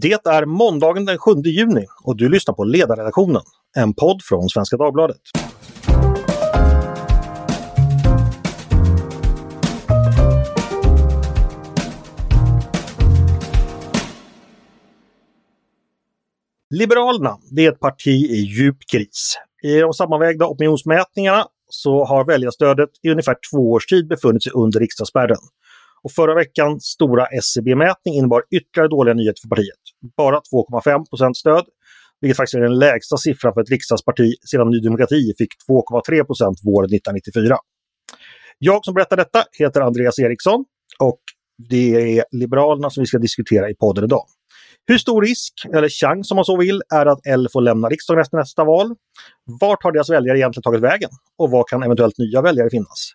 Det är måndagen den 7 juni och du lyssnar på Ledarredaktionen, en podd från Svenska Dagbladet. Liberalerna, det är ett parti i djup kris. I de sammanvägda opinionsmätningarna så har väljarstödet i ungefär två års tid befunnit sig under riksdagsspärren. Och förra veckans stora SCB-mätning innebar ytterligare dåliga nyheter för partiet. Bara 2,5 procent stöd, vilket faktiskt är den lägsta siffran för ett riksdagsparti sedan Ny Demokrati fick 2,3 procent våren 1994. Jag som berättar detta heter Andreas Eriksson och det är Liberalerna som vi ska diskutera i podden idag. Hur stor risk, eller chans om man så vill, är att L får lämna riksdagen efter nästa val? Vart har deras väljare egentligen tagit vägen? Och var kan eventuellt nya väljare finnas?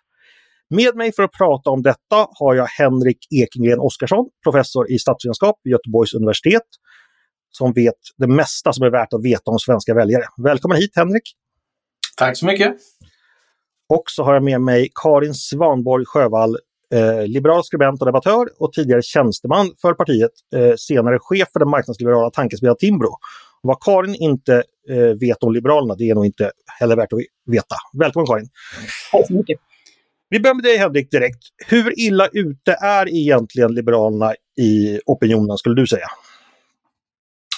Med mig för att prata om detta har jag Henrik Ekengren Oskarsson, professor i statsvetenskap vid Göteborgs universitet, som vet det mesta som är värt att veta om svenska väljare. Välkommen hit Henrik! Tack så mycket! Och så har jag med mig Karin Svanborg Sjövall, eh, liberal skribent och debattör och tidigare tjänsteman för partiet, eh, senare chef för den marknadsliberala tankesmedjan Timbro. Och vad Karin inte eh, vet om Liberalerna, det är nog inte heller värt att veta. Välkommen Karin! Tack så mycket! Vi börjar med dig Henrik direkt. Hur illa ute är egentligen Liberalerna i opinionen skulle du säga?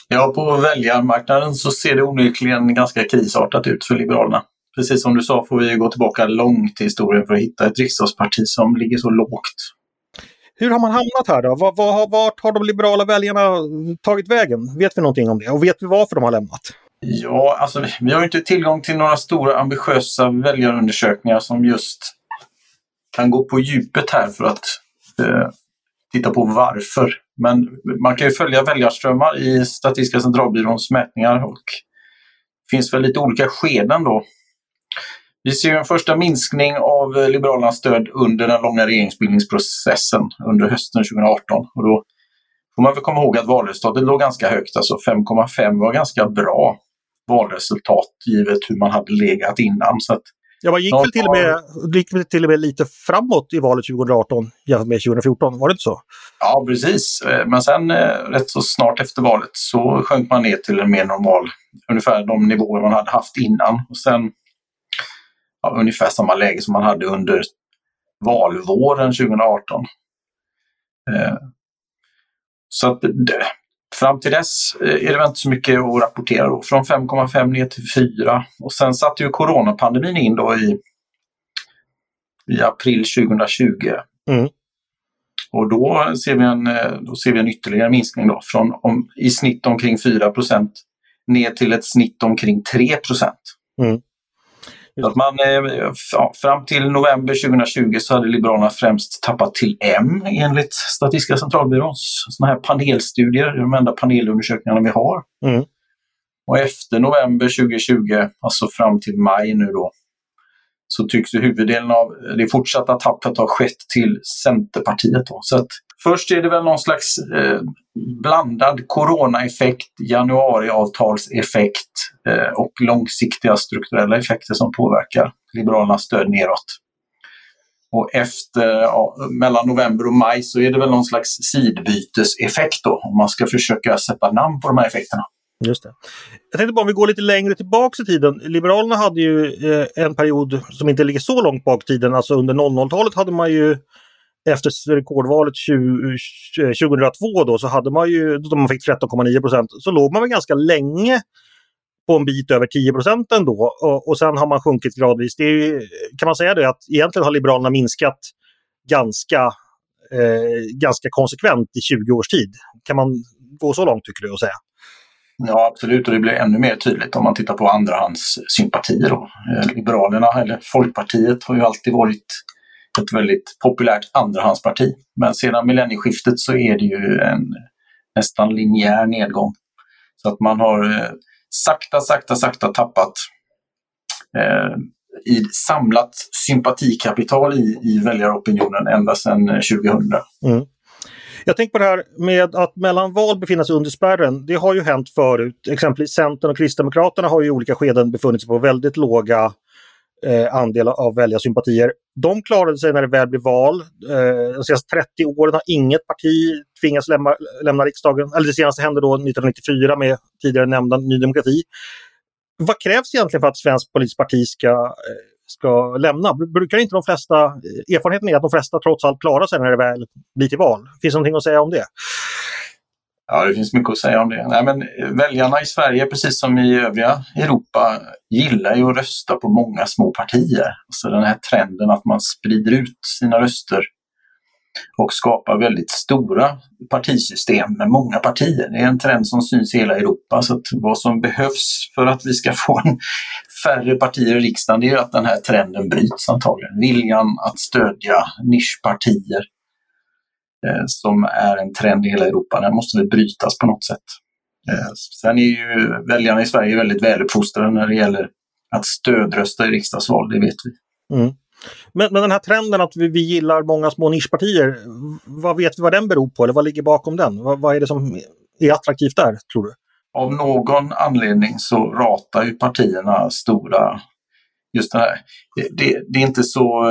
Ja, på väljarmarknaden så ser det onekligen ganska krisartat ut för Liberalerna. Precis som du sa får vi gå tillbaka långt i historien för att hitta ett riksdagsparti som ligger så lågt. Hur har man hamnat här då? Vart, vart, vart har de liberala väljarna tagit vägen? Vet vi någonting om det? Och vet vi varför de har lämnat? Ja, alltså vi har inte tillgång till några stora ambitiösa väljarundersökningar som just kan gå på djupet här för att eh, titta på varför. Men man kan ju följa väljarströmmar i Statistiska centralbyråns mätningar och det finns väl lite olika skeden då. Vi ser en första minskning av eh, Liberalernas stöd under den långa regeringsbildningsprocessen under hösten 2018. Och då får man väl komma ihåg att valresultatet låg ganska högt, alltså 5,5 var ganska bra valresultat givet hur man hade legat innan. Så att Ja, man gick, väl till och med, gick till och med lite framåt i valet 2018 jämfört med 2014, var det inte så? Ja, precis. Men sen rätt så snart efter valet så sjönk man ner till en mer normal, ungefär de nivåer man hade haft innan. Och sen ja, ungefär samma läge som man hade under valvåren 2018. Så att Fram till dess är det väl inte så mycket att rapportera då. Från 5,5 ner till 4. Och sen satte ju coronapandemin in då i, i april 2020. Mm. Och då ser, vi en, då ser vi en ytterligare minskning då från om, i snitt omkring 4% ner till ett snitt omkring 3 mm. Så att man, ja, fram till november 2020 så hade Liberalerna främst tappat till M enligt Statistiska centralbyråns såna här panelstudier, de enda panelundersökningarna vi har. Mm. Och efter november 2020, alltså fram till maj nu då, så tycks huvuddelen av det fortsatta tappet ha skett till Centerpartiet. Då. Så att först är det väl någon slags eh, blandad coronaeffekt, januariavtalseffekt eh, Eh, och långsiktiga strukturella effekter som påverkar Liberalernas stöd neråt. Och efter, ja, mellan november och maj så är det väl någon slags sidbyteseffekt då, om man ska försöka sätta namn på de här effekterna. Just det. Jag tänkte bara om vi går lite längre tillbaks i tiden. Liberalerna hade ju eh, en period som inte ligger så långt bak i tiden, alltså under 00-talet hade man ju efter rekordvalet 20, 2002 eh, då så hade man ju, då man fick 13,9 procent, så låg man väl ganska länge på en bit över 10 procent ändå och, och sen har man sjunkit gradvis. Det är, kan man säga det att egentligen har Liberalerna minskat ganska, eh, ganska konsekvent i 20 års tid. Kan man gå så långt tycker du att säga? Ja absolut och det blir ännu mer tydligt om man tittar på andrahandssympatier. Då. Eh, Liberalerna eller Folkpartiet har ju alltid varit ett väldigt populärt andrahandsparti. Men sedan millennieskiftet så är det ju en nästan linjär nedgång. Så att man har eh, sakta, sakta, sakta tappat eh, i samlat sympatikapital i, i väljaropinionen ända sedan 2000. Mm. Jag tänker på det här med att mellan val befinna sig under spärren. Det har ju hänt förut. Exempelvis Centern och Kristdemokraterna har i olika skeden befunnit sig på väldigt låga eh, andelar av väljarsympatier. De klarade sig när det väl blev val. Eh, de senaste 30 åren har inget parti tvingats lämna, lämna riksdagen. Eller det senaste hände då 1994 med tidigare nämnda Ny Demokrati. Vad krävs egentligen för att svensk politiskt parti ska, eh, ska lämna? Brukar inte de flesta, eh, erfarenheten är att de flesta trots allt klarar sig när det väl blir till val. Finns det någonting att säga om det? Ja, det finns mycket att säga om det. Nej, men eh, väljarna i Sverige, precis som i övriga Europa, gillar ju att rösta på många små partier. Så den här trenden att man sprider ut sina röster och skapar väldigt stora partisystem med många partier. Det är en trend som syns i hela Europa. Så att vad som behövs för att vi ska få en färre partier i riksdagen, det är att den här trenden bryts antagligen. Viljan att stödja nischpartier som är en trend i hela Europa. Den måste väl brytas på något sätt. Eh, sen är ju väljarna i Sverige väldigt väluppfostrade när det gäller att stödrösta i riksdagsval, det vet vi. Mm. Men, men den här trenden att vi, vi gillar många små nischpartier, vad vet vi vad den beror på eller vad ligger bakom den? Vad, vad är det som är attraktivt där, tror du? Av någon anledning så ratar ju partierna stora just det här. Det, det, är inte så,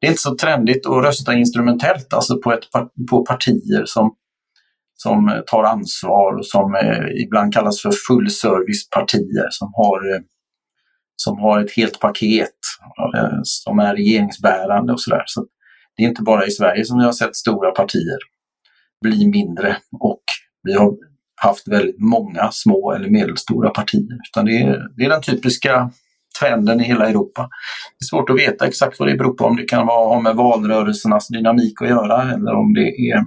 det är inte så trendigt att rösta instrumentellt, alltså på, ett, på partier som, som eh, tar ansvar och som eh, ibland kallas för fullservicepartier som har, eh, som har ett helt paket eh, som är regeringsbärande och sådär. Så det är inte bara i Sverige som vi har sett stora partier bli mindre och vi har haft väldigt många små eller medelstora partier. Utan det är, det är den typiska trenden i hela Europa. Det är svårt att veta exakt vad det beror på, om det kan ha med valrörelsernas dynamik att göra eller om det är,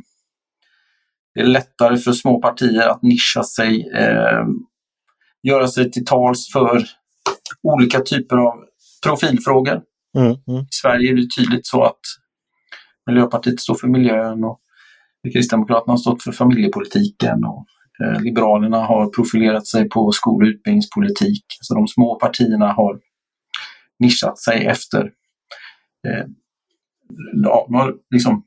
det är lättare för små partier att nischa sig, eh, göra sig till tals för olika typer av profilfrågor. Mm, mm. I Sverige är det tydligt så att Miljöpartiet står för miljön och Kristdemokraterna har stått för familjepolitiken och Eh, Liberalerna har profilerat sig på skol och utbildningspolitik. Så de små partierna har nischat sig efter eh, de har liksom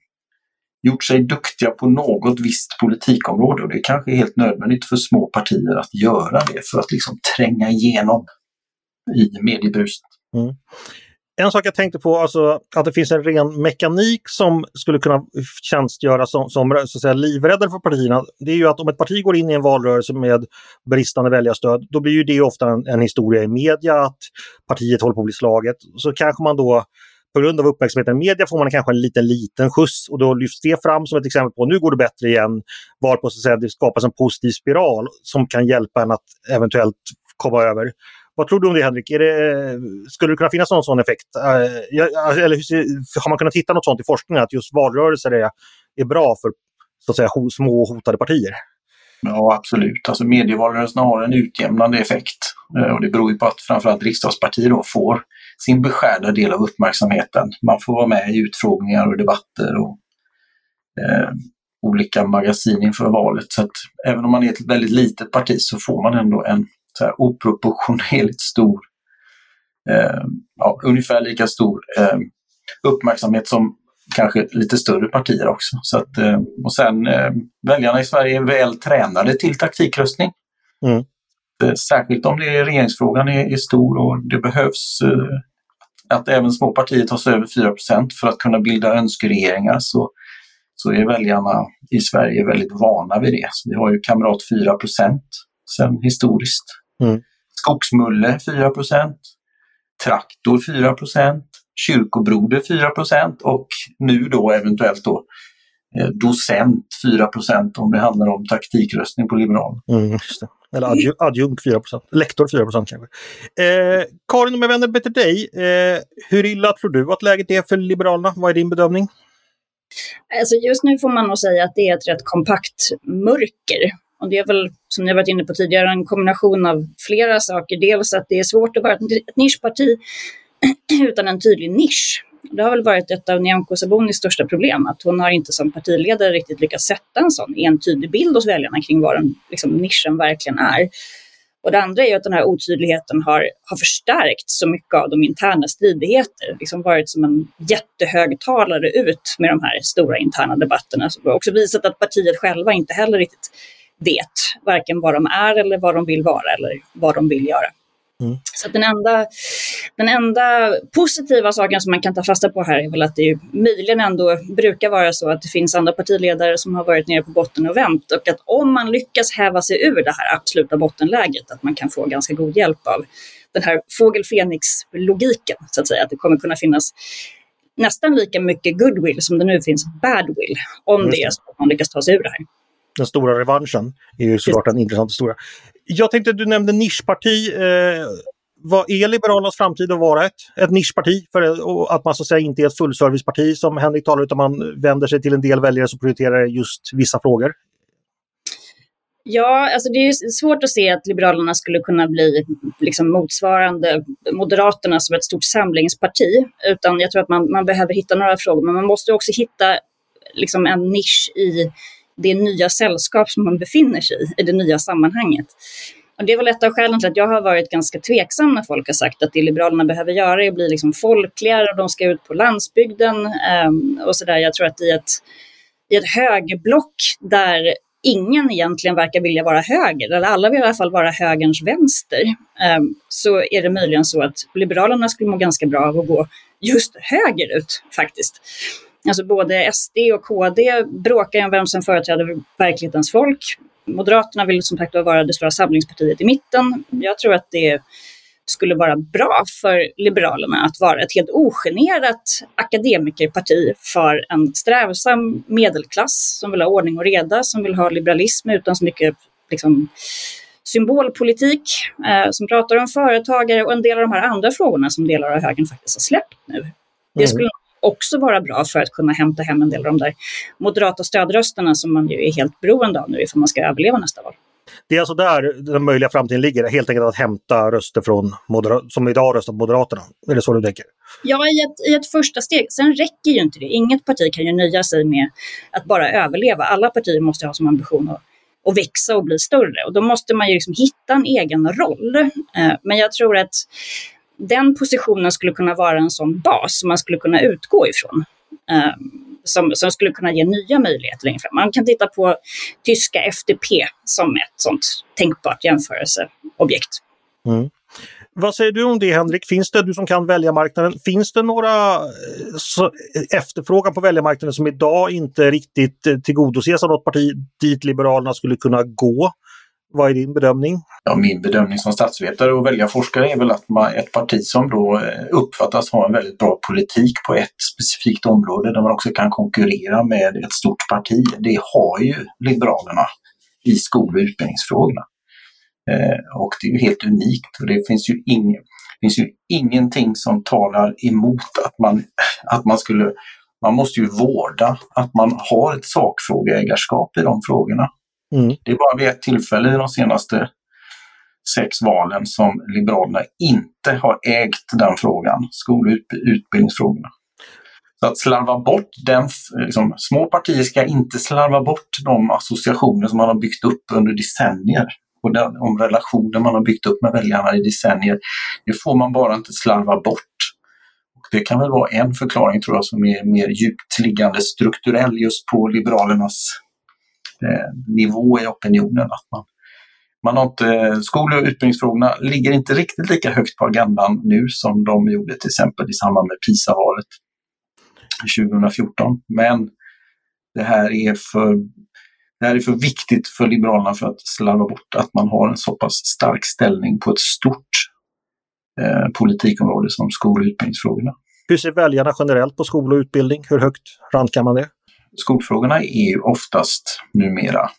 gjort sig duktiga på något visst politikområde och det kanske är helt nödvändigt för små partier att göra det för att liksom tränga igenom i mediebruset. Mm. En sak jag tänkte på, alltså att det finns en ren mekanik som skulle kunna tjänstgöra som, som så att säga, livräddare för partierna. Det är ju att om ett parti går in i en valrörelse med bristande väljarstöd, då blir ju det ofta en, en historia i media att partiet håller på att bli slaget. Så kanske man då på grund av uppmärksamheten i media får man kanske en liten, liten skjuts och då lyfts det fram som ett exempel på nu går det bättre igen. Varpå så att säga, det skapas en positiv spiral som kan hjälpa en att eventuellt komma över. Vad tror du om det Henrik? Det, skulle det kunna finnas någon sån effekt? Eh, alltså, eller har man kunnat hitta något sånt i forskningen att just valrörelser är, är bra för så att säga, små hotade partier? Ja, absolut. Alltså medievalrörelserna har en utjämnande effekt. Eh, och det beror ju på att framförallt riksdagspartier då får sin beskärda del av uppmärksamheten. Man får vara med i utfrågningar och debatter och eh, olika magasin inför valet. Så att även om man är ett väldigt litet parti så får man ändå en så här oproportionerligt stor, eh, ja, ungefär lika stor eh, uppmärksamhet som kanske lite större partier också. Så att, eh, och sen eh, väljarna i Sverige är väl tränade till taktikröstning. Mm. Eh, särskilt om det är regeringsfrågan är, är stor och det behövs eh, att även små partier tar sig över 4% för att kunna bilda önskeregeringar så, så är väljarna i Sverige väldigt vana vid det. Så vi har ju Kamrat 4 sen historiskt. Mm. Skogsmulle 4% Traktor 4% Kyrkobroder 4% och nu då eventuellt då eh, docent 4% om det handlar om taktikröstning på liberal. Mm, Eller adju adjunkt 4 lektor 4 kanske. Eh, Karin, om jag vänder mig till dig. Eh, hur illa tror du att läget är för Liberalerna? Vad är din bedömning? Alltså just nu får man nog säga att det är ett rätt kompakt mörker. Och det är väl, som ni varit inne på tidigare, en kombination av flera saker. Dels att det är svårt att vara ett nischparti utan en tydlig nisch. Det har väl varit ett av Nyamko Sabunis största problem, att hon har inte som partiledare riktigt lyckats sätta en sån entydig bild hos väljarna kring vad den, liksom, nischen verkligen är. Och det andra är att den här otydligheten har, har förstärkt så mycket av de interna stridigheter, liksom varit som en jättehögtalare ut med de här stora interna debatterna. Så det har också visat att partiet själva inte heller riktigt vet varken vad de är eller vad de vill vara eller vad de vill göra. Mm. Så den enda, Den enda positiva saken som man kan ta fasta på här är väl att det möjligen ändå brukar vara så att det finns andra partiledare som har varit nere på botten och vänt och att om man lyckas häva sig ur det här absoluta bottenläget, att man kan få ganska god hjälp av den här fågel Fenix-logiken, så att säga, att det kommer kunna finnas nästan lika mycket goodwill som det nu finns badwill, om det är så att man lyckas ta sig ur det här. Den stora revanschen är ju såklart den intressanta stora. Jag tänkte, du nämnde nischparti. Eh, vad är Liberalernas framtid att vara ett, ett nischparti? För att man så att säga inte är ett fullserviceparti som Henrik talar utan man vänder sig till en del väljare som prioriterar just vissa frågor. Ja, alltså det är svårt att se att Liberalerna skulle kunna bli liksom motsvarande Moderaterna som ett stort samlingsparti. Utan jag tror att man, man behöver hitta några frågor, men man måste också hitta liksom en nisch i det nya sällskap som man befinner sig i, i det nya sammanhanget. Och det är väl ett av skälen till att jag har varit ganska tveksam när folk har sagt att det Liberalerna behöver göra är att bli liksom folkligare och de ska ut på landsbygden eh, och sådär. Jag tror att i ett, i ett högerblock där ingen egentligen verkar vilja vara höger, eller alla vill i alla fall vara högerns vänster, eh, så är det möjligen så att Liberalerna skulle må ganska bra av att gå just högerut faktiskt. Alltså både SD och KD bråkar om vem som företräder verklighetens folk. Moderaterna vill som sagt vara det stora samlingspartiet i mitten. Jag tror att det skulle vara bra för Liberalerna att vara ett helt ogenerat akademikerparti för en strävsam medelklass som vill ha ordning och reda, som vill ha liberalism utan så mycket liksom, symbolpolitik, eh, som pratar om företagare och en del av de här andra frågorna som delar av högern faktiskt har släppt nu. Det mm. skulle också vara bra för att kunna hämta hem en del av de där moderata stödrösterna som man ju är helt beroende av nu ifall man ska överleva nästa val. Det är alltså där den möjliga framtiden ligger, helt enkelt att hämta röster från Modera som idag röstar på Moderaterna. Är det så du tänker? Ja, i ett, i ett första steg. Sen räcker ju inte det. Inget parti kan ju nöja sig med att bara överleva. Alla partier måste ha som ambition att, att växa och bli större. Och då måste man ju liksom hitta en egen roll. Eh, men jag tror att den positionen skulle kunna vara en sån bas som man skulle kunna utgå ifrån. Ehm, som, som skulle kunna ge nya möjligheter längre fram. Man kan titta på tyska FDP som ett sånt tänkbart jämförelseobjekt. Mm. Vad säger du om det Henrik? Finns det, du som kan väljarmarknaden, finns det några eh, så, eh, efterfrågan på väljarmarknaden som idag inte riktigt eh, tillgodoses av något parti dit Liberalerna skulle kunna gå? Vad är din bedömning? Ja, min bedömning som statsvetare och väljarforskare är väl att man, ett parti som då eh, uppfattas ha en väldigt bra politik på ett specifikt område där man också kan konkurrera med ett stort parti. Det har ju Liberalerna i skol och utbildningsfrågorna. Eh, och det är ju helt unikt och det finns ju, ing, finns ju ingenting som talar emot att man, att man skulle man måste ju vårda att man har ett sakfrågeägarskap i de frågorna. Mm. Det är bara vid ett tillfälle i de senaste sex valen som Liberalerna inte har ägt den frågan, skol och utbildningsfrågorna. Så att slarva bort den, liksom, små partier ska inte slarva bort de associationer som man har byggt upp under decennier och den, om relationer man har byggt upp med väljarna i decennier. Det får man bara inte slarva bort. Och det kan väl vara en förklaring tror jag som är mer djupt liggande strukturell just på Liberalernas nivå i opinionen. Att man, man har inte, skol och utbildningsfrågorna ligger inte riktigt lika högt på agendan nu som de gjorde till exempel i samband med PISA-valet 2014. Men det här är för det här är för viktigt för Liberalerna för att slarva bort att man har en så pass stark ställning på ett stort eh, politikområde som skol och utbildningsfrågorna. Hur ser väljarna generellt på skola och utbildning? Hur högt rankar man det? Skolfrågorna är ju oftast numera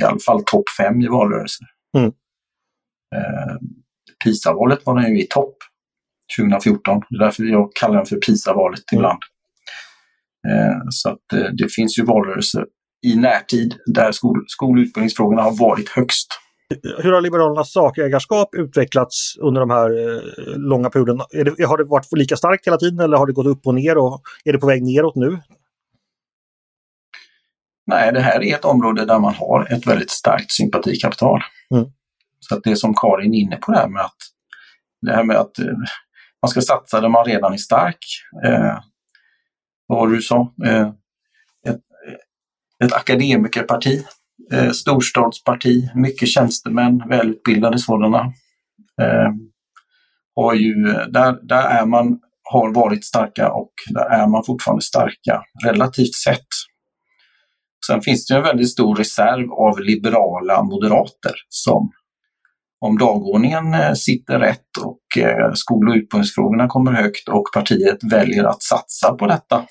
i alla fall topp fem i valrörelser. Mm. Eh, PISA-valet var den ju i topp 2014. Det är därför jag kallar den för PISA-valet mm. ibland. Eh, så att eh, det finns ju valrörelser i närtid där skol, skol och utbildningsfrågorna har varit högst. Hur har Liberalernas sakägarskap utvecklats under de här eh, långa perioderna? Det, har det varit lika starkt hela tiden eller har det gått upp och ner och är det på väg neråt nu? Nej, det här är ett område där man har ett väldigt starkt sympatikapital. Mm. Så att det som Karin är inne på det här med att, det här med att eh, man ska satsa där man redan är stark. Eh, vad var det du sa? Eh, ett, ett akademikerparti, eh, storstadsparti, mycket tjänstemän, välutbildade sådana. Eh, har ju, där, där är man, har varit starka och där är man fortfarande starka relativt sett. Sen finns det en väldigt stor reserv av liberala moderater som om dagordningen eh, sitter rätt och eh, skol och utbildningsfrågorna kommer högt och partiet väljer att satsa på detta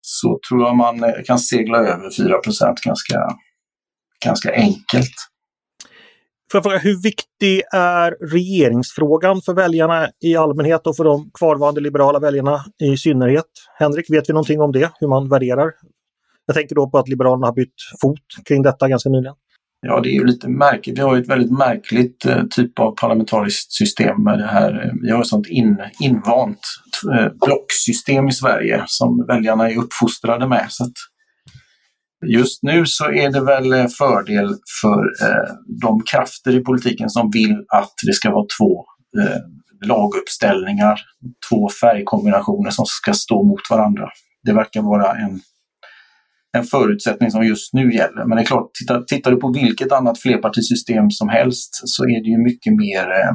så tror jag man eh, kan segla över 4 ganska, ganska enkelt. Får jag fråga, hur viktig är regeringsfrågan för väljarna i allmänhet och för de kvarvarande liberala väljarna i synnerhet? Henrik, vet vi någonting om det, hur man värderar? Jag tänker då på att Liberalerna har bytt fot kring detta ganska nyligen. Ja, det är ju lite märkligt. Vi har ju ett väldigt märkligt eh, typ av parlamentariskt system med det här. Eh, vi har ett sånt in, invant eh, blocksystem i Sverige som väljarna är uppfostrade med. Så just nu så är det väl eh, fördel för eh, de krafter i politiken som vill att det ska vara två eh, laguppställningar, två färgkombinationer som ska stå mot varandra. Det verkar vara en en förutsättning som just nu gäller. Men det är klart, tittar, tittar du på vilket annat flerpartisystem som helst så är det ju mycket mer eh,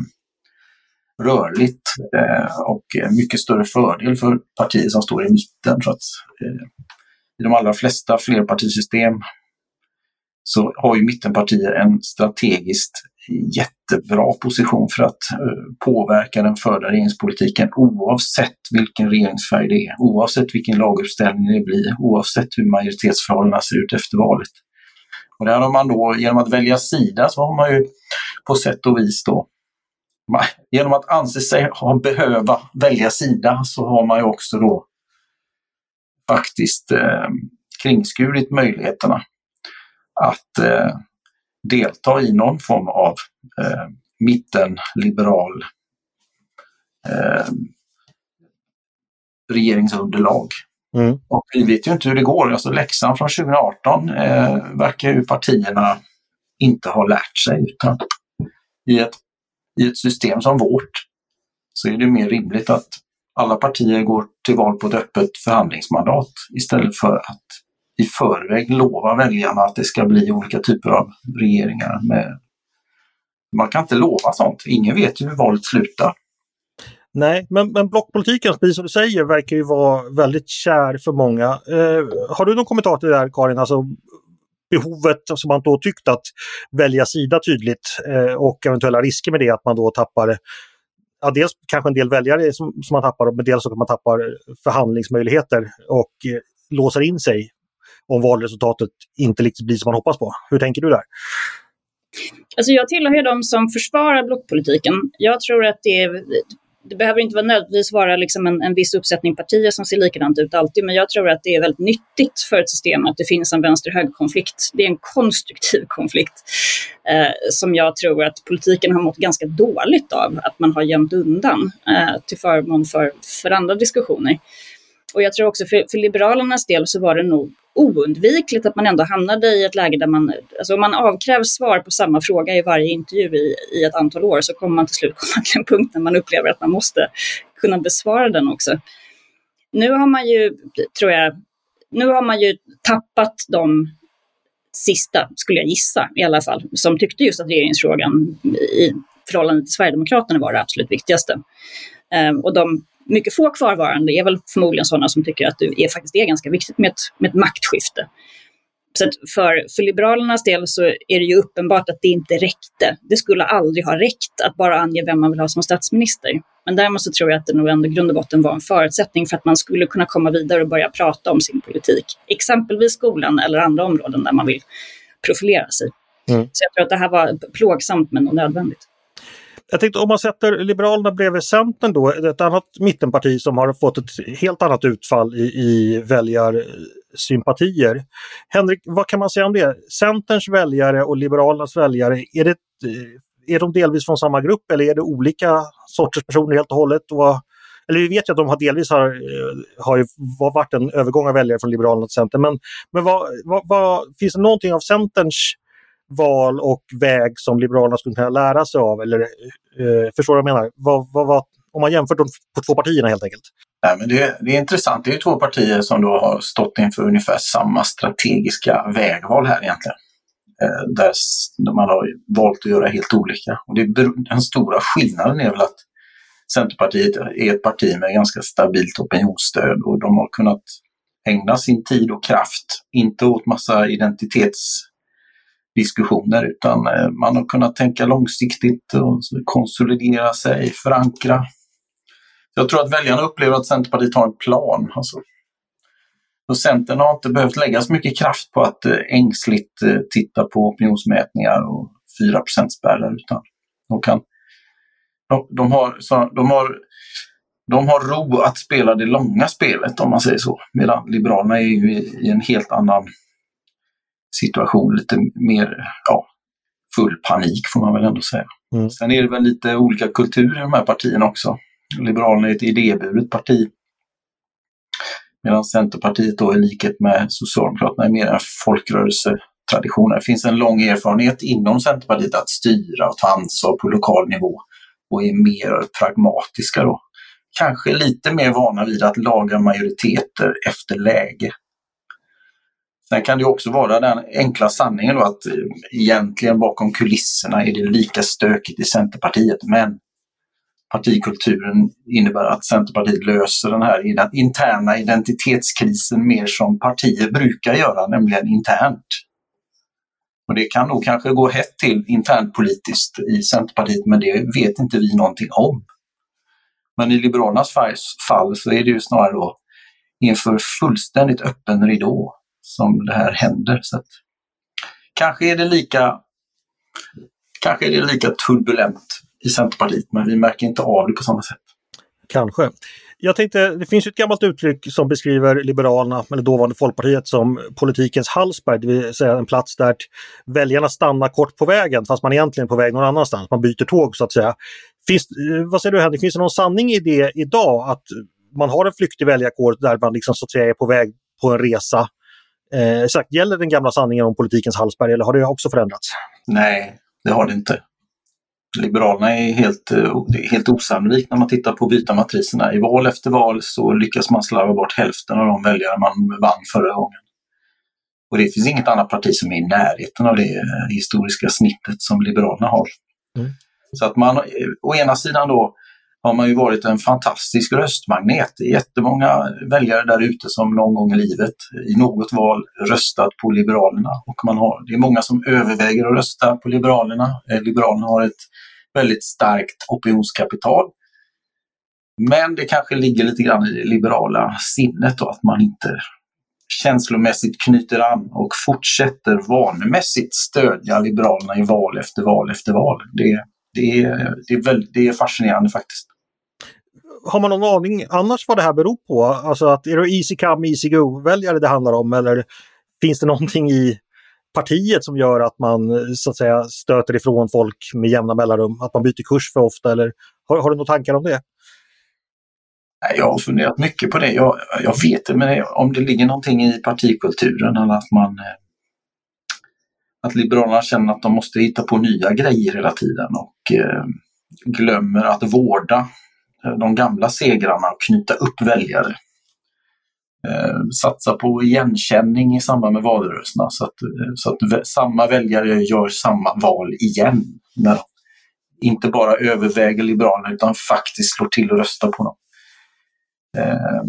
rörligt eh, och mycket större fördel för partier som står i mitten. Så att, eh, I de allra flesta flerpartisystem så har ju mittenpartier en strategiskt jättebra position för att eh, påverka den förda regeringspolitiken oavsett vilken regeringsfärg det är, oavsett vilken laguppställning det blir, oavsett hur majoritetsförhållandena ser ut efter valet. Och där har man då, genom att välja sida, så har man ju på sätt och vis då Genom att anse sig ha behöva välja sida så har man ju också då faktiskt eh, kringskurit möjligheterna att eh, delta i någon form av eh, mittenliberal eh, regeringsunderlag. Mm. Och vi vet ju inte hur det går. Alltså läxan från 2018 eh, verkar ju partierna inte ha lärt sig. Utan i, ett, I ett system som vårt så är det mer rimligt att alla partier går till val på ett öppet förhandlingsmandat istället för att i förväg lova väljarna att det ska bli olika typer av regeringar. Med... Man kan inte lova sånt. Ingen vet ju hur valet slutar. Nej, men, men blockpolitiken, alltså, precis som du säger, verkar ju vara väldigt kär för många. Eh, har du någon kommentar till det här, Karin? Alltså, behovet som man då tyckt att välja sida tydligt eh, och eventuella risker med det att man då tappar ja, dels kanske en del väljare som, som man tappar, men dels att man tappar förhandlingsmöjligheter och eh, låser in sig om valresultatet inte riktigt blir som man hoppas på. Hur tänker du där? Alltså jag tillhör ju de som försvarar blockpolitiken. Jag tror att det, är, det behöver inte vara nödvändigtvis vara liksom en, en viss uppsättning partier som ser likadant ut alltid, men jag tror att det är väldigt nyttigt för ett system att det finns en vänster-höger-konflikt. Det är en konstruktiv konflikt eh, som jag tror att politiken har mått ganska dåligt av, att man har gömt undan eh, till förmån för, för andra diskussioner. Och jag tror också för, för Liberalernas del så var det nog oundvikligt att man ändå hamnade i ett läge där man, alltså om man avkrävs svar på samma fråga i varje intervju i, i ett antal år så kommer man till slut komma till en punkt när man upplever att man måste kunna besvara den också. Nu har man ju, tror jag, nu har man ju tappat de sista, skulle jag gissa i alla fall, som tyckte just att regeringsfrågan i förhållande till Sverigedemokraterna var det absolut viktigaste. Ehm, och de mycket få kvarvarande är väl förmodligen sådana som tycker att det är, faktiskt är ganska viktigt med ett, med ett maktskifte. Så för, för Liberalernas del så är det ju uppenbart att det inte räckte. Det skulle aldrig ha räckt att bara ange vem man vill ha som statsminister. Men däremot så tror jag att det nog ändå i grund och botten var en förutsättning för att man skulle kunna komma vidare och börja prata om sin politik. Exempelvis skolan eller andra områden där man vill profilera sig. Mm. Så jag tror att det här var plågsamt men nödvändigt. Jag tänkte om man sätter Liberalerna bredvid Centern då, ett annat mittenparti som har fått ett helt annat utfall i, i väljarsympatier. Henrik, vad kan man säga om det? Centerns väljare och Liberalernas väljare, är, det, eh, är de delvis från samma grupp eller är det olika sorters personer helt och hållet? Och, eller vi vet ju att de har delvis har, eh, har varit en övergång av väljare från Liberalerna till Centern, men, men vad, vad, vad, finns det någonting av Centerns val och väg som Liberalerna skulle kunna lära sig av? Eller, eh, förstår du vad jag menar? Vad, vad, vad, om man jämför de två partierna helt enkelt. Nej, men det, det är intressant. Det är två partier som då har stått inför ungefär samma strategiska vägval här egentligen. eh, där man har valt att göra helt olika. Och det är, den stora skillnaden är väl att Centerpartiet är ett parti med ganska stabilt opinionsstöd och de har kunnat ägna sin tid och kraft, inte åt massa identitets diskussioner utan eh, man har kunnat tänka långsiktigt och konsolidera sig, förankra. Jag tror att väljarna upplever att Centerpartiet har en plan. Alltså. Och Centern har inte behövt lägga så mycket kraft på att eh, ängsligt eh, titta på opinionsmätningar och 4 spärrar utan de, kan, de, de, har, så, de har de har ro att spela det långa spelet om man säger så. Medan Liberalerna är ju i, en helt annan situation, lite mer ja, full panik får man väl ändå säga. Mm. Sen är det väl lite olika kultur i de här partierna också. Liberalerna är ett idéburet parti. Medan Centerpartiet då i likhet med Socialdemokraterna är mer en folkrörelsetradition. Det finns en lång erfarenhet inom Centerpartiet att styra och ta ansvar på lokal nivå och är mer pragmatiska då kanske lite mer vana vid att laga majoriteter efter läge. Sen kan det också vara den enkla sanningen då att eh, egentligen bakom kulisserna är det lika stökigt i Centerpartiet men partikulturen innebär att Centerpartiet löser den här interna identitetskrisen mer som partier brukar göra, nämligen internt. Och det kan nog kanske gå hett till internt politiskt i Centerpartiet men det vet inte vi någonting om. Men i Liberalernas fall så är det ju snarare då inför fullständigt öppen ridå som det här händer. Så att, kanske är det lika Kanske är det lika turbulent i Centerpartiet, men vi märker inte av det på samma sätt. Kanske. Jag tänkte, det finns ett gammalt uttryck som beskriver Liberalerna, eller dåvarande Folkpartiet, som politikens Hallsberg, det vill säga en plats där väljarna stannar kort på vägen fast man egentligen är på väg någon annanstans. Man byter tåg så att säga. Finns, eh, vad säger du Henrik, finns det någon sanning i det idag att man har en flyktig väljarkår där man liksom så att säga är på väg på en resa? Eh, exakt, gäller den gamla sanningen om politikens Hallsberg eller har det också förändrats? Nej, det har det inte. Liberalerna är helt, eh, helt osannolikt när man tittar på byta matriserna. I val efter val så lyckas man slarva bort hälften av de väljare man vann förra gången. Och det finns inget annat parti som är i närheten av det eh, historiska snittet som Liberalerna har. Mm. Så att man, å ena sidan då har man ju varit en fantastisk röstmagnet. Det är jättemånga väljare där ute som någon gång i livet i något val röstat på Liberalerna. Och man har, det är många som överväger att rösta på Liberalerna. Eh, Liberalerna har ett väldigt starkt opinionskapital. Men det kanske ligger lite grann i det liberala sinnet då, att man inte känslomässigt knyter an och fortsätter vanemässigt stödja Liberalerna i val efter val efter val. Det, det, är, det, är, väldigt, det är fascinerande faktiskt. Har man någon aning annars vad det här beror på? Alltså att är det easy come, easy go-väljare det handlar om eller finns det någonting i partiet som gör att man så att säga stöter ifrån folk med jämna mellanrum? Att man byter kurs för ofta eller har, har du några tankar om det? Jag har funderat mycket på det. Jag, jag vet inte men om det ligger någonting i partikulturen eller att man eh, att Liberalerna känner att de måste hitta på nya grejer hela tiden och eh, glömmer att vårda Eh, de gamla segrarna och knyta upp väljare. Eh, satsa på igenkänning i samband med valrörelserna så att, eh, så att samma väljare gör samma val igen. När de inte bara överväger Liberalerna utan faktiskt slår till och röstar på dem. Eh,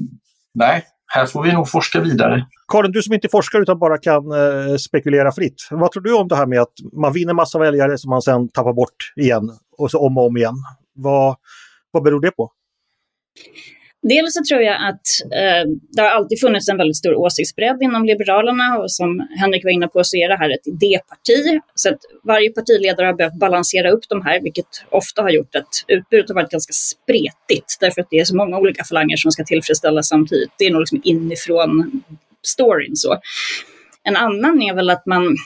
nej, här får vi nog forska vidare. Karin, du som inte forskar utan bara kan eh, spekulera fritt. Vad tror du om det här med att man vinner massa väljare som man sen tappar bort igen och så om och om igen? Vad, vad beror det på? Dels så tror jag att eh, det har alltid funnits en väldigt stor åsiktsbredd inom Liberalerna och som Henrik var inne på så är det här ett idéparti. Så att varje partiledare har behövt balansera upp de här, vilket ofta har gjort att utbudet har varit ganska spretigt därför att det är så många olika falanger som ska tillfredsställas samtidigt. Det är nog liksom inifrån storyn så. En annan är väl att man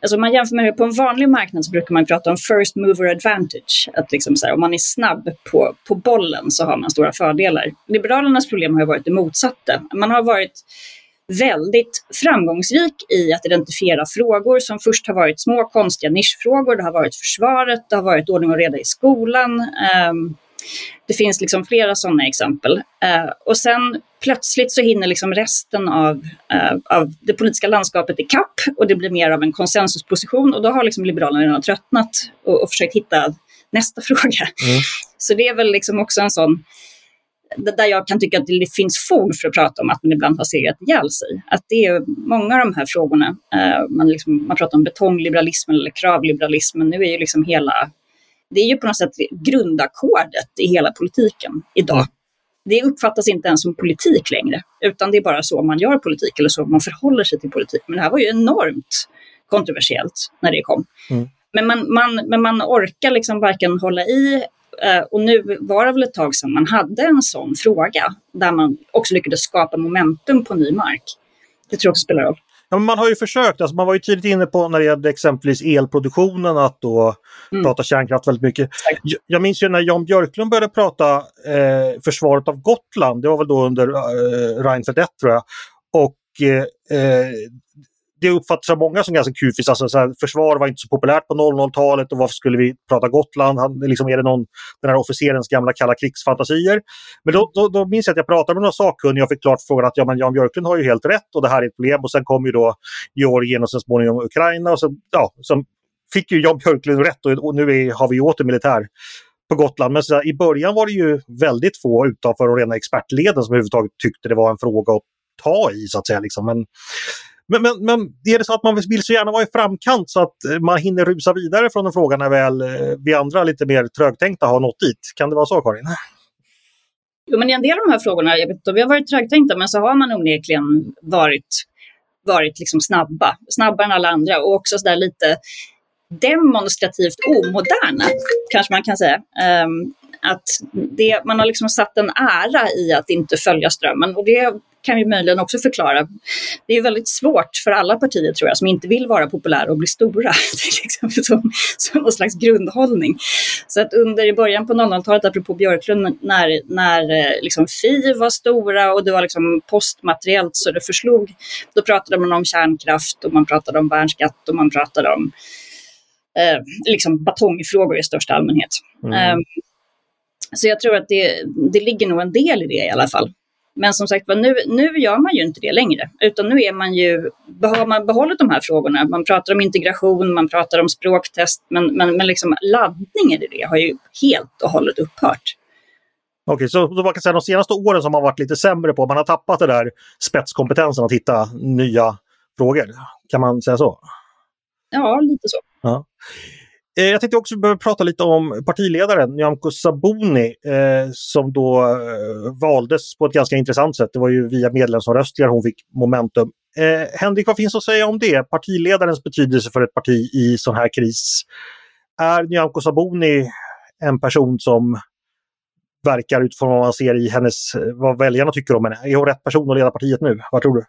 Alltså om man jämför med det på en vanlig marknad så brukar man prata om first mover advantage. Att liksom så här, om man är snabb på, på bollen så har man stora fördelar. Liberalernas problem har varit det motsatta. Man har varit väldigt framgångsrik i att identifiera frågor som först har varit små konstiga nischfrågor. Det har varit försvaret, det har varit ordning och reda i skolan. Um, det finns liksom flera sådana exempel. Uh, och sen plötsligt så hinner liksom resten av, uh, av det politiska landskapet i kapp och det blir mer av en konsensusposition och då har liksom Liberalerna redan tröttnat och, och försökt hitta nästa fråga. Mm. Så det är väl liksom också en sån där jag kan tycka att det finns fog för att prata om att man ibland har segrat ihjäl sig. Att det är många av de här frågorna, eh, man, liksom, man pratar om betongliberalismen eller kravliberalismen, nu är ju liksom hela, det är ju på något sätt grundackordet i hela politiken idag. Mm. Det uppfattas inte ens som politik längre, utan det är bara så man gör politik eller så man förhåller sig till politik. Men det här var ju enormt kontroversiellt när det kom. Mm. Men man, man, men man orkar liksom varken hålla i Eh, och nu var det väl ett tag sedan man hade en sån fråga där man också lyckades skapa momentum på ny mark. Det tror jag också spelar roll. Ja, man har ju försökt, alltså man var ju tidigt inne på när det gällde exempelvis elproduktionen att då mm. prata kärnkraft väldigt mycket. Jag, jag minns ju när Jan Björklund började prata eh, försvaret av Gotland, det var väl då under eh, Reinfeldt 1 tror jag. Och eh, eh det uppfattas av många som ganska kufiskt. Alltså, så här, försvar var inte så populärt på 00-talet och varför skulle vi prata Gotland? Han, liksom, är det någon, den här officerens gamla kalla krigsfantasier? Men då, då, då minns jag att jag pratade med några sakkunniga och fick klart frågan att ja, men Jan Björklund har ju helt rätt och det här är ett problem. Och sen kom ju då Georgien och så småningom Ukraina. Och så, ja, så fick ju Jan Björklund rätt och, och nu är, har vi åter militär på Gotland. Men så i början var det ju väldigt få utanför de rena expertleden som överhuvudtaget tyckte det var en fråga att ta i så att säga. Liksom. Men men, men, men är det så att man vill så gärna vara i framkant så att eh, man hinner rusa vidare från en fråga när väl eh, vi andra lite mer trögtänkta har nått dit? Kan det vara så Karin? Jo, men i en del av de här frågorna, jag vet inte om vi har varit trögtänkta, men så har man onekligen varit, varit liksom snabba, snabbare än alla andra och också så lite demonstrativt omoderna, kanske man kan säga. Um, att det, man har liksom satt en ära i att inte följa strömmen och det kan vi möjligen också förklara. Det är väldigt svårt för alla partier tror jag som inte vill vara populära och bli stora. liksom som, som någon slags grundhållning. Så att under i början på 00-talet, apropå Björklund, när, när eh, liksom Fi var stora och det var liksom postmateriellt så det förslog, då pratade man om kärnkraft och man pratade om värnskatt och man pratade om eh, liksom batongfrågor i största allmänhet. Mm. Um, så jag tror att det, det ligger nog en del i det i alla fall. Men som sagt nu, nu gör man ju inte det längre, utan nu är man ju, har man behållit de här frågorna. Man pratar om integration, man pratar om språktest, men, men, men liksom laddningen i det har ju helt och hållet upphört. Okej, så man kan säga de senaste åren som man varit lite sämre på, man har tappat det där spetskompetensen att hitta nya frågor. Kan man säga så? Ja, lite så. Ja. Eh, jag tänkte också behöva prata lite om partiledaren Nyamko Sabuni eh, som då eh, valdes på ett ganska intressant sätt. Det var ju via medlemsomröstningar hon fick momentum. Eh, Henrik, vad finns att säga om det? Partiledarens betydelse för ett parti i sån här kris. Är Nyamko Sabuni en person som verkar utifrån vad man ser i hennes, eh, vad väljarna tycker om henne? Är hon rätt person att leda partiet nu? Vad tror du?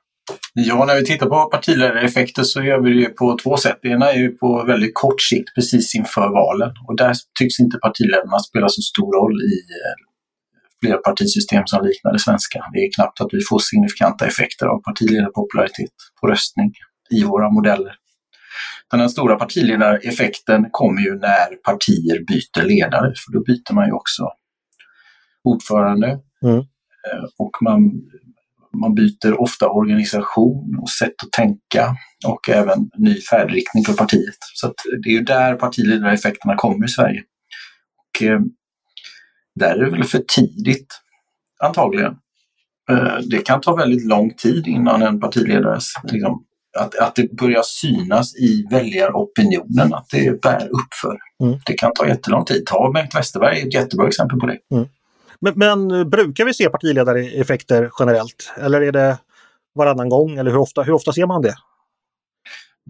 Ja, när vi tittar på partiledareffekter så gör vi det på två sätt. Det ena är ju på väldigt kort sikt precis inför valen och där tycks inte partiledarna spela så stor roll i eh, flerpartisystem som liknar det svenska. Det är knappt att vi får signifikanta effekter av partiledarpopularitet på röstning i våra modeller. Den stora partiledareffekten kommer ju när partier byter ledare, för då byter man ju också ordförande. Mm. Eh, och man man byter ofta organisation och sätt att tänka och även ny färdriktning för partiet. Så det är ju där partiledareffekterna kommer i Sverige. Och, eh, där är det väl för tidigt, antagligen. Eh, det kan ta väldigt lång tid innan en partiledares liksom, att, att det börjar synas i väljaropinionen, att det bär uppför. Mm. Det kan ta jättelång tid. Ta Bengt Westerberg, ett jättebra exempel på det. Mm. Men, men, brukar vi se partiledareffekter generellt? Eller är det varannan gång? Eller hur ofta, hur ofta ser man det?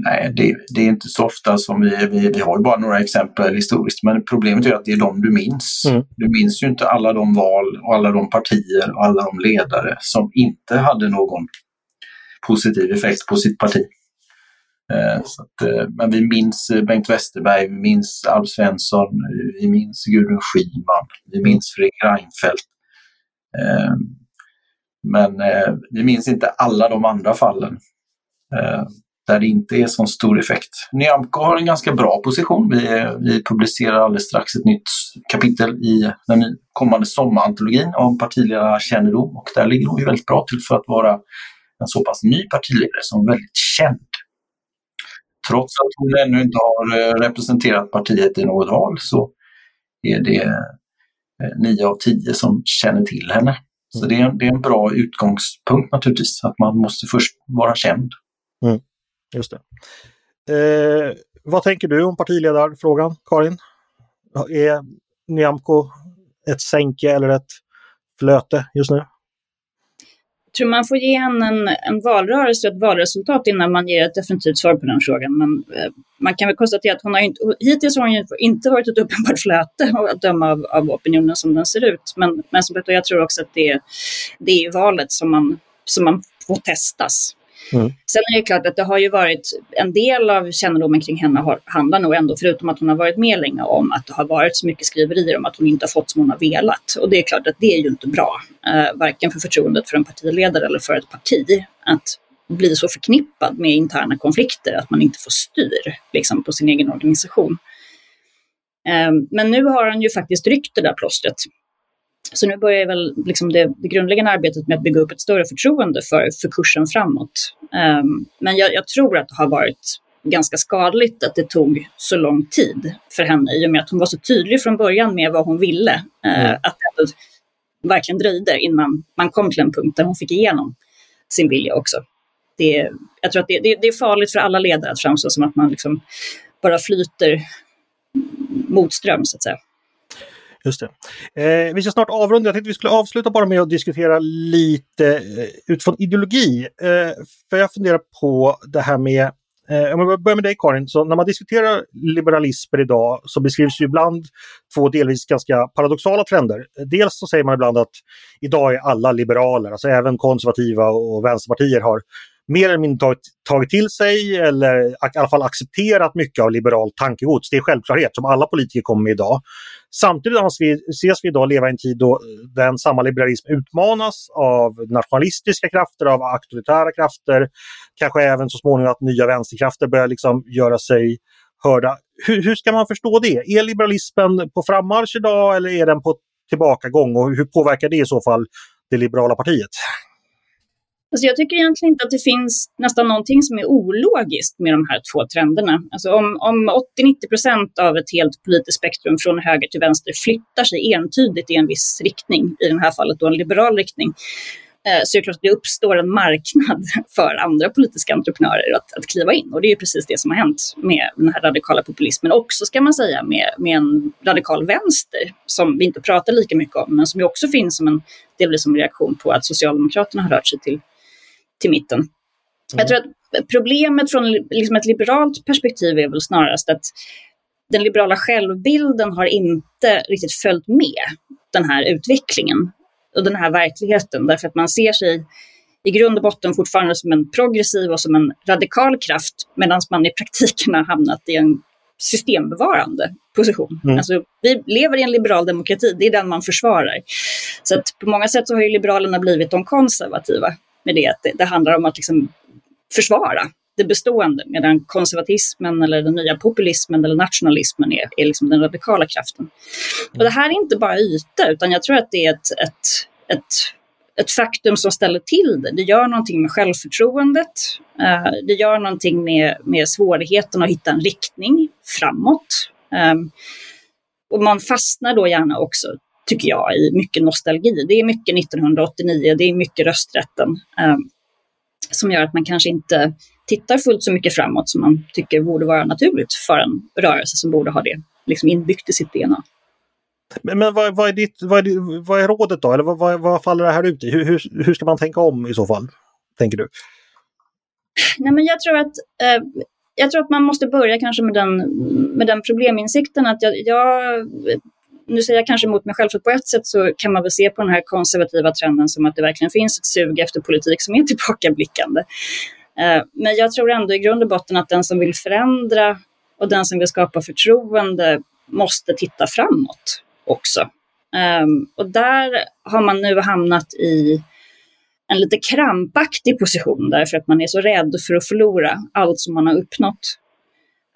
Nej, det, det, är inte så ofta som vi, vi, vi har ju bara några exempel historiskt, men problemet är att det är de du minns. Mm. Du minns ju inte alla de val och alla de partier och alla de ledare som inte hade någon positiv effekt på sitt parti. Eh, att, eh, men vi minns eh, Bengt Westerberg, vi minns Alf Svensson, vi minns Gudrun Schyman, vi minns Fredrik Reinfeldt. Men vi minns inte alla de andra fallen. där det inte är så stor effekt. Nyamko har en ganska bra position. Vi, vi publicerar alldeles strax ett nytt kapitel i den kommande sommarantologin om partiledarkännedom och där ligger hon ju väldigt bra till för att vara en så pass ny partiledare som väldigt känd. Trots att hon ännu inte har eh, representerat partiet i något val så är det eh, nio av tio som känner till henne. Så det är, det är en bra utgångspunkt naturligtvis, att man måste först vara känd. Mm, just det. Eh, vad tänker du om partiledarfrågan, Karin? Är Nyamko ett sänke eller ett flöte just nu? Jag tror man får ge henne en, en valrörelse och ett valresultat innan man ger ett definitivt svar på den frågan. Men eh, man kan väl konstatera att hon har inte, hittills har hon inte varit ett uppenbart flöte att döma av, av opinionen som den ser ut. Men, men som jag tror också att det, det är valet som man, som man får testas. Mm. Sen är det klart att det har ju varit en del av kännedomen kring henne har, handlar nog ändå, förutom att hon har varit med länge, om att det har varit så mycket skriverier om att hon inte har fått som hon har velat. Och det är klart att det är ju inte bra, eh, varken för förtroendet för en partiledare eller för ett parti, att bli så förknippad med interna konflikter att man inte får styr liksom, på sin egen organisation. Eh, men nu har han ju faktiskt ryckt det där plåstret så nu börjar väl liksom det, det, grundläggande arbetet med att bygga upp ett större förtroende för, för kursen framåt. Um, men jag, jag, tror att det har varit ganska skadligt att det tog så lång tid för henne i och med att hon var så tydlig från början med vad hon ville. Uh, mm. Att det verkligen dröjde innan man kom till en punkt där hon fick igenom sin vilja också. Det, jag tror att det, det, det är farligt för alla ledare att framstå som att man liksom bara flyter motström så att säga. Just det. Eh, vi ska snart avrunda. Jag tänkte vi skulle avsluta bara med att diskutera lite eh, utifrån ideologi. Eh, för jag funderar på det här med Eh, om jag börjar med dig Karin, så när man diskuterar liberalismer idag så beskrivs ju ibland två delvis ganska paradoxala trender. Dels så säger man ibland att idag är alla liberaler, alltså även konservativa och vänsterpartier har mer eller mindre tagit, tagit till sig eller i alla fall accepterat mycket av liberalt tankegods. Det är självklarhet som alla politiker kommer med idag. Samtidigt ses vi idag leva i en tid då den samma liberalism utmanas av nationalistiska krafter, av auktoritära krafter, kanske även så småningom att nya vänsterkrafter börjar liksom göra sig hörda. Hur, hur ska man förstå det? Är liberalismen på frammarsch idag eller är den på tillbakagång och hur påverkar det i så fall det liberala partiet? Alltså jag tycker egentligen inte att det finns nästan någonting som är ologiskt med de här två trenderna. Alltså om, om 80-90 procent av ett helt politiskt spektrum från höger till vänster flyttar sig entydigt i en viss riktning, i det här fallet då en liberal riktning, eh, så är det klart att det uppstår en marknad för andra politiska entreprenörer att, att kliva in. Och det är precis det som har hänt med den här radikala populismen. Också ska man säga med, med en radikal vänster som vi inte pratar lika mycket om, men som ju också finns som en delvis som reaktion på att Socialdemokraterna har rört sig till till mitten. Mm. Jag tror att problemet från liksom ett liberalt perspektiv är väl snarast att den liberala självbilden har inte riktigt följt med den här utvecklingen och den här verkligheten. Därför att man ser sig i grund och botten fortfarande som en progressiv och som en radikal kraft medan man i praktiken har hamnat i en systembevarande position. Mm. Alltså, vi lever i en liberal demokrati, det är den man försvarar. Så att på många sätt så har ju Liberalerna blivit de konservativa med det att det, det handlar om att liksom försvara det bestående, medan konservatismen eller den nya populismen eller nationalismen är, är liksom den radikala kraften. Och det här är inte bara yta, utan jag tror att det är ett, ett, ett, ett faktum som ställer till det. Det gör någonting med självförtroendet, eh, det gör någonting med, med svårigheten att hitta en riktning framåt. Ehm, och man fastnar då gärna också tycker jag, i mycket nostalgi. Det är mycket 1989, det är mycket rösträtten eh, som gör att man kanske inte tittar fullt så mycket framåt som man tycker borde vara naturligt för en rörelse som borde ha det liksom inbyggt i sitt DNA. Men, men vad, vad, är ditt, vad, är, vad är rådet då? Eller vad, vad, vad faller det här ut i? Hur, hur, hur, ska man tänka om i så fall? Tänker du? Nej, men jag tror att eh, jag tror att man måste börja kanske med den, med den probleminsikten att jag, jag nu säger jag kanske emot mig själv, för på ett sätt så kan man väl se på den här konservativa trenden som att det verkligen finns ett sug efter politik som är tillbakablickande. Eh, men jag tror ändå i grund och botten att den som vill förändra och den som vill skapa förtroende måste titta framåt också. Ehm, och där har man nu hamnat i en lite krampaktig position därför att man är så rädd för att förlora allt som man har uppnått.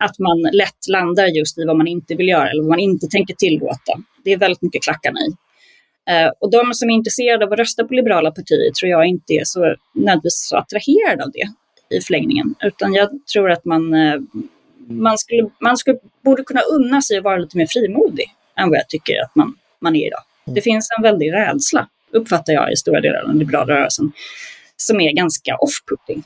Att man lätt landar just i vad man inte vill göra eller vad man inte tänker tillåta. Det är väldigt mycket klackarna i. Uh, och de som är intresserade av att rösta på liberala partier tror jag inte är så nödvändigtvis så attraherade av det i förlängningen. Utan jag tror att man, uh, man, skulle, man skulle, borde kunna unna sig att vara lite mer frimodig än vad jag tycker att man, man är idag. Mm. Det finns en väldig rädsla, uppfattar jag i stora delar av den liberala rörelsen, som är ganska off-putting.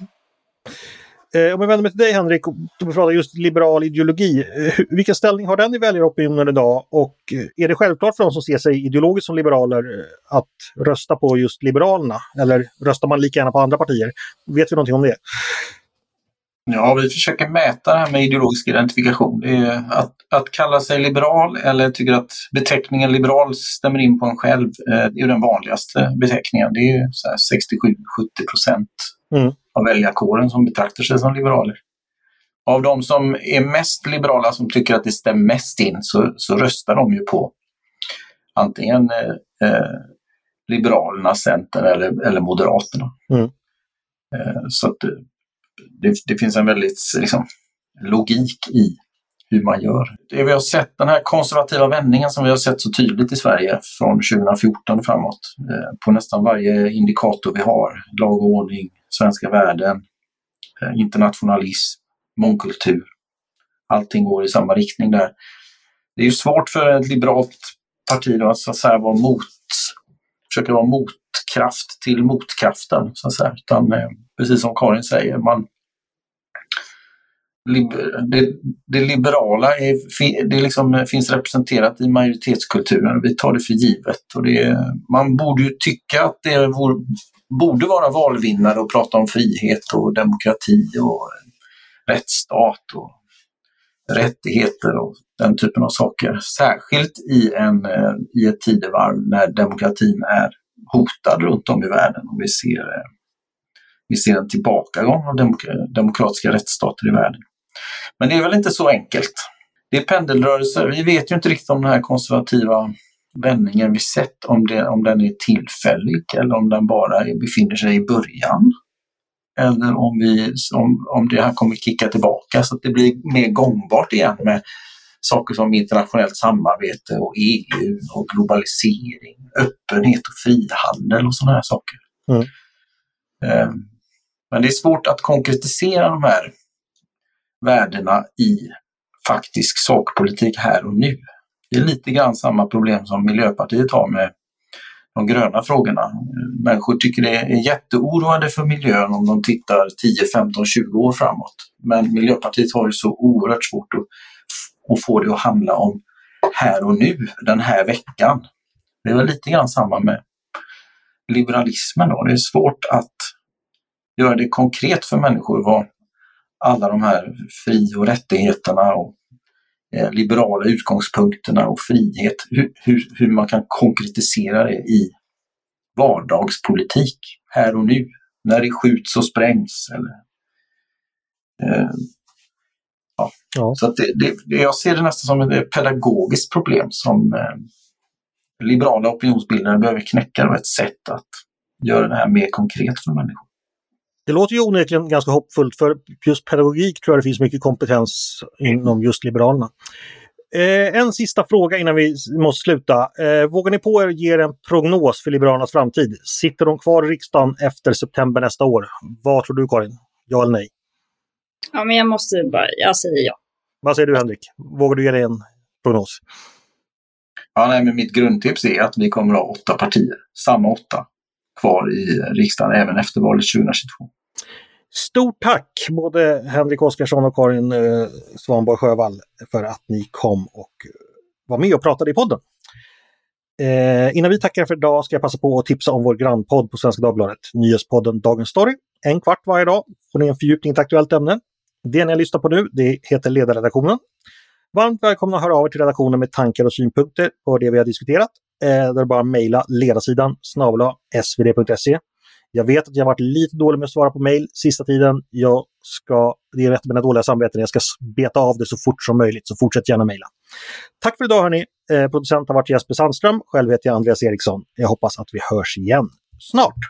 Eh, om jag vänder mig till dig Henrik, du pratar just liberal ideologi. Eh, vilken ställning har den i väljaropinionen idag? Och eh, är det självklart för de som ser sig ideologiskt som liberaler att rösta på just Liberalerna? Eller röstar man lika gärna på andra partier? Vet vi någonting om det? Ja, vi försöker mäta det här med ideologisk identifikation. Att, att kalla sig liberal eller tycker att beteckningen liberal stämmer in på en själv, det är den vanligaste beteckningen. Det är 67-70 procent mm. Av väljarkåren som betraktar sig som liberaler. Av de som är mest liberala, som tycker att det stämmer mest in, så, så röstar de ju på antingen eh, eh Liberalerna, Centern eller, eller Moderaterna. Mm. Eh, så att, det, det finns en väldigt liksom, logik i hur man gör. Det vi har sett, den här konservativa vändningen som vi har sett så tydligt i Sverige från 2014 framåt eh, på nästan varje indikator vi har, lag och ordning, svenska värden, eh, internationalism, mångkultur. Allting går i samma riktning där. Det är ju svårt för ett liberalt parti då, att, så att säga vara mot, försöka vara motkraft till motkraften. Så att säga. Utan, eh, precis som Karin säger, man, det, det liberala är, det liksom finns representerat i majoritetskulturen. Vi tar det för givet. Och det, man borde ju tycka att det vore, borde vara valvinnare och prata om frihet och demokrati och rättsstat och rättigheter och den typen av saker. Särskilt i, en, eh, i ett tidevarv när demokratin är hotad runt om i världen och vi ser, eh, vi ser en tillbakagång av demokratiska rättsstater i världen. Men det är väl inte så enkelt. Det är pendelrörelser. Vi vet ju inte riktigt om den här konservativa vändningen vi sett, om, det, om den är tillfällig eller om den bara befinner sig i början. Eller om, vi, om, om det här kommer kicka tillbaka så att det blir mer gångbart igen med saker som internationellt samarbete och EU och globalisering, öppenhet och frihandel och sådana här saker. Mm. Ehm, men det är svårt att konkretisera de här värdena i faktisk sakpolitik här och nu. Det är lite grann samma problem som Miljöpartiet har med de gröna frågorna. Människor tycker det är jätteoroande för miljön om de tittar 10, 15, 20 år framåt. Men Miljöpartiet har ju så oerhört svårt att, att få det att handla om här och nu, den här veckan. Det är väl lite grann samma med liberalismen. Då. Det är svårt att göra det konkret för människor vad alla de här fri och rättigheterna och eh, liberala utgångspunkterna och frihet, hur, hur, hur, man kan konkretisera det i vardagspolitik här och nu, när det skjuts och sprängs. Eller, eh, ja. ja. Så det, det, jag ser det nästan som ett pedagogiskt problem som eh, liberala opinionsbildare behöver knäcka ett sätt att göra det här mer konkret för människor. Det låter ju onekligen ganska hoppfullt för just pedagogik tror jag det finns mycket kompetens inom just Liberalerna. Eh, en sista fråga innan vi måste sluta. Eh, vågar ni på er ge en prognos för Liberalernas framtid? Sitter de kvar i riksdagen efter september nästa år? Vad tror du Karin? Ja eller nej? Ja, men jag måste bara, jag säger ja. Vad säger du Henrik? Vågar du ge dig en prognos? Ja, nej, men mitt grundtips är att vi kommer att ha åtta partier, samma åtta, kvar i riksdagen även efter valet 2022. Stort tack både Henrik Oskarsson och Karin eh, Svanborg Sjövall för att ni kom och eh, var med och pratade i podden. Eh, innan vi tackar för idag ska jag passa på att tipsa om vår grannpodd på Svenska Dagbladet, nyhetspodden Dagens Story. En kvart varje dag får ni en fördjupning i ett aktuellt ämne. Det ni lyssnar på nu det heter Ledarredaktionen. Varmt välkomna att höra av er till redaktionen med tankar och synpunkter på det vi har diskuterat. Eh, där bara mejla ledarsidan snabla svd.se. Jag vet att jag varit lite dålig med att svara på mejl sista tiden. Jag ska, det är rätt med mina dåliga samveten, jag ska beta av det så fort som möjligt, så fortsätt gärna mejla. Tack för idag hörni! Eh, producent har varit Jesper Sandström, själv heter jag Andreas Eriksson. Jag hoppas att vi hörs igen snart.